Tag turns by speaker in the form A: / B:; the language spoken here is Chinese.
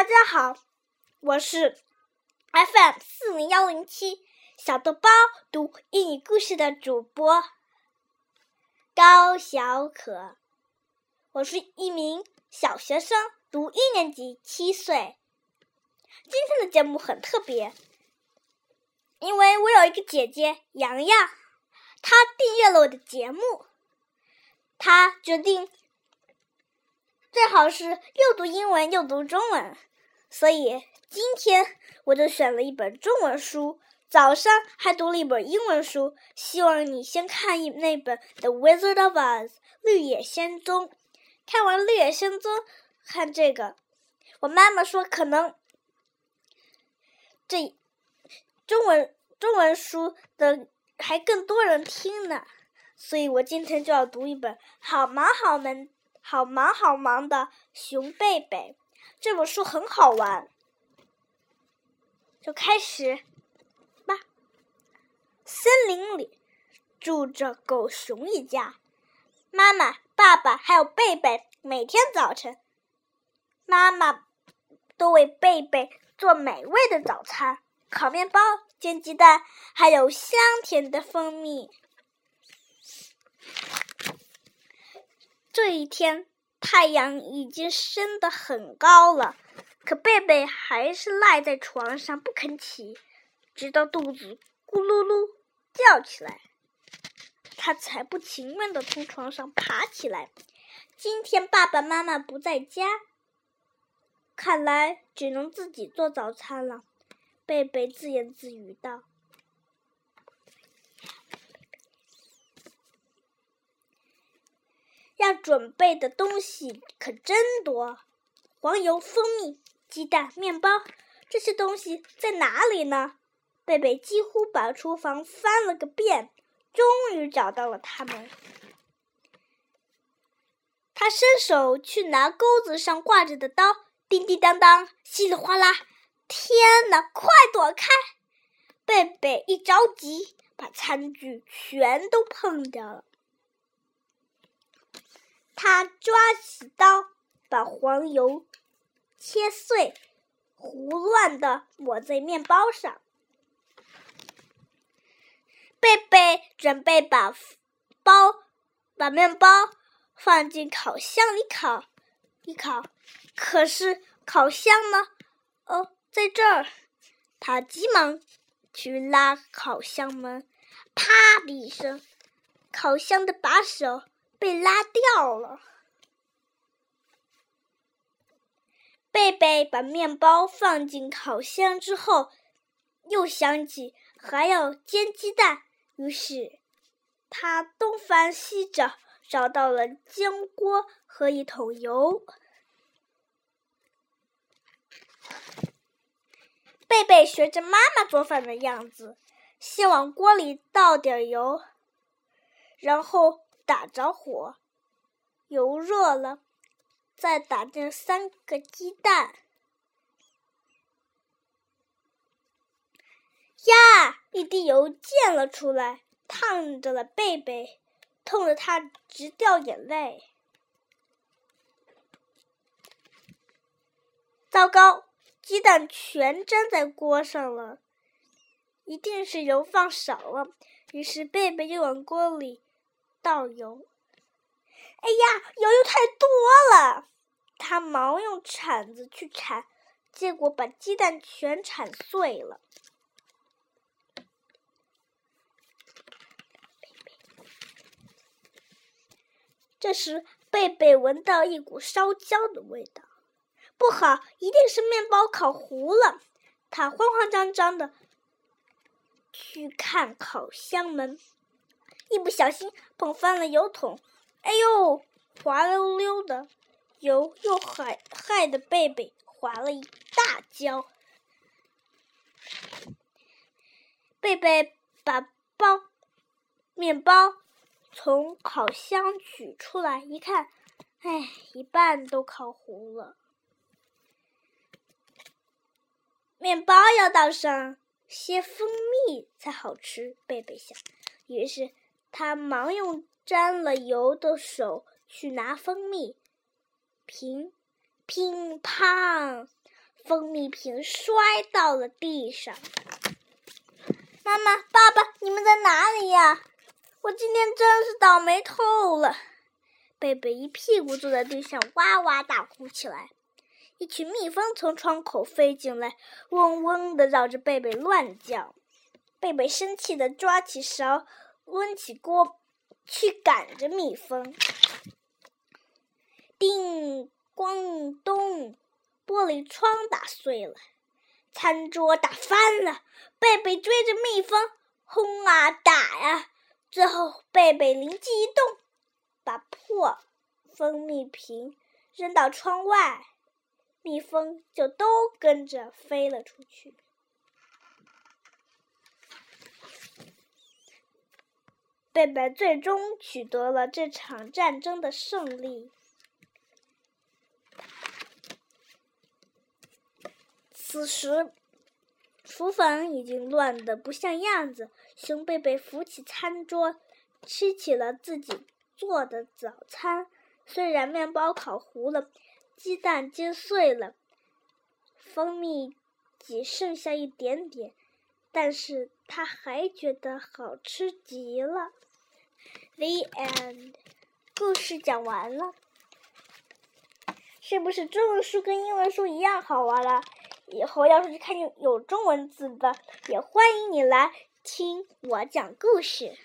A: 大家好，我是 FM 四零幺零七小豆包读英语故事的主播高小可。我是一名小学生，读一年级，七岁。今天的节目很特别，因为我有一个姐姐洋洋，她订阅了我的节目，她决定。最好是又读英文又读中文，所以今天我就选了一本中文书，早上还读了一本英文书。希望你先看一那本《The Wizard of Oz》绿野仙踪，看完绿野仙踪，看这个。我妈妈说可能这中文中文书的还更多人听呢，所以我今天就要读一本《好忙好忙》。好忙好忙的熊贝贝，这本书很好玩，就开始吧。森林里住着狗熊一家，妈妈、爸爸还有贝贝。每天早晨，妈妈都为贝贝做美味的早餐：烤面包、煎鸡蛋，还有香甜的蜂蜜。这一天，太阳已经升得很高了，可贝贝还是赖在床上不肯起，直到肚子咕噜噜叫起来，他才不情愿地从床上爬起来。今天爸爸妈妈不在家，看来只能自己做早餐了。贝贝自言自语道。要准备的东西可真多，黄油、蜂蜜、鸡蛋、面包，这些东西在哪里呢？贝贝几乎把厨房翻了个遍，终于找到了它们。他伸手去拿钩子上挂着的刀，叮叮当当，稀里哗啦！天哪，快躲开！贝贝一着急，把餐具全都碰掉了。他抓起刀，把黄油切碎，胡乱的抹在面包上。贝贝准备把包、把面包放进烤箱里烤一烤，可是烤箱呢？哦，在这儿！他急忙去拉烤箱门，啪的一声，烤箱的把手。被拉掉了。贝贝把面包放进烤箱之后，又想起还要煎鸡蛋，于是他东翻西找，找到了煎锅和一桶油。贝贝学着妈妈做饭的样子，先往锅里倒点油，然后。打着火，油热了，再打进三个鸡蛋。呀！一滴油溅了出来，烫着了贝贝，痛得他直掉眼泪。糟糕，鸡蛋全粘在锅上了，一定是油放少了。于是贝贝又往锅里。倒油，哎呀，油又太多了！他忙用铲子去铲，结果把鸡蛋全铲碎了。这时，贝贝闻到一股烧焦的味道，不好，一定是面包烤糊了。他慌慌张张的去看烤箱门。一不小心碰翻了油桶，哎呦，滑溜溜的，油又害害得贝贝滑了一大跤。贝贝把包面包从烤箱取出来一看，哎，一半都烤糊了。面包要倒上些蜂蜜才好吃，贝贝想，于是。他忙用沾了油的手去拿蜂蜜，乒乒乓，蜂蜜瓶摔到了地上。妈妈、爸爸，你们在哪里呀？我今天真是倒霉透了！贝贝一屁股坐在地上，哇哇大哭起来。一群蜜蜂从窗口飞进来，嗡嗡的绕着贝贝乱叫。贝贝生气的抓起勺，抡起锅去赶着蜜蜂。叮咣咚，玻璃窗打碎了，餐桌打翻了。贝贝追着蜜蜂轰啊打呀，最后贝贝灵机一动，把破蜂蜜瓶扔到窗外。蜜蜂就都跟着飞了出去。贝贝最终取得了这场战争的胜利。此时，厨房已经乱得不像样子。熊贝贝扶起餐桌，吃起了自己做的早餐。虽然面包烤糊了。鸡蛋煎碎了，蜂蜜只剩下一点点，但是他还觉得好吃极了。The end，故事讲完了，是不是中文书跟英文书一样好玩了？以后要是看见有中文字的，也欢迎你来听我讲故事。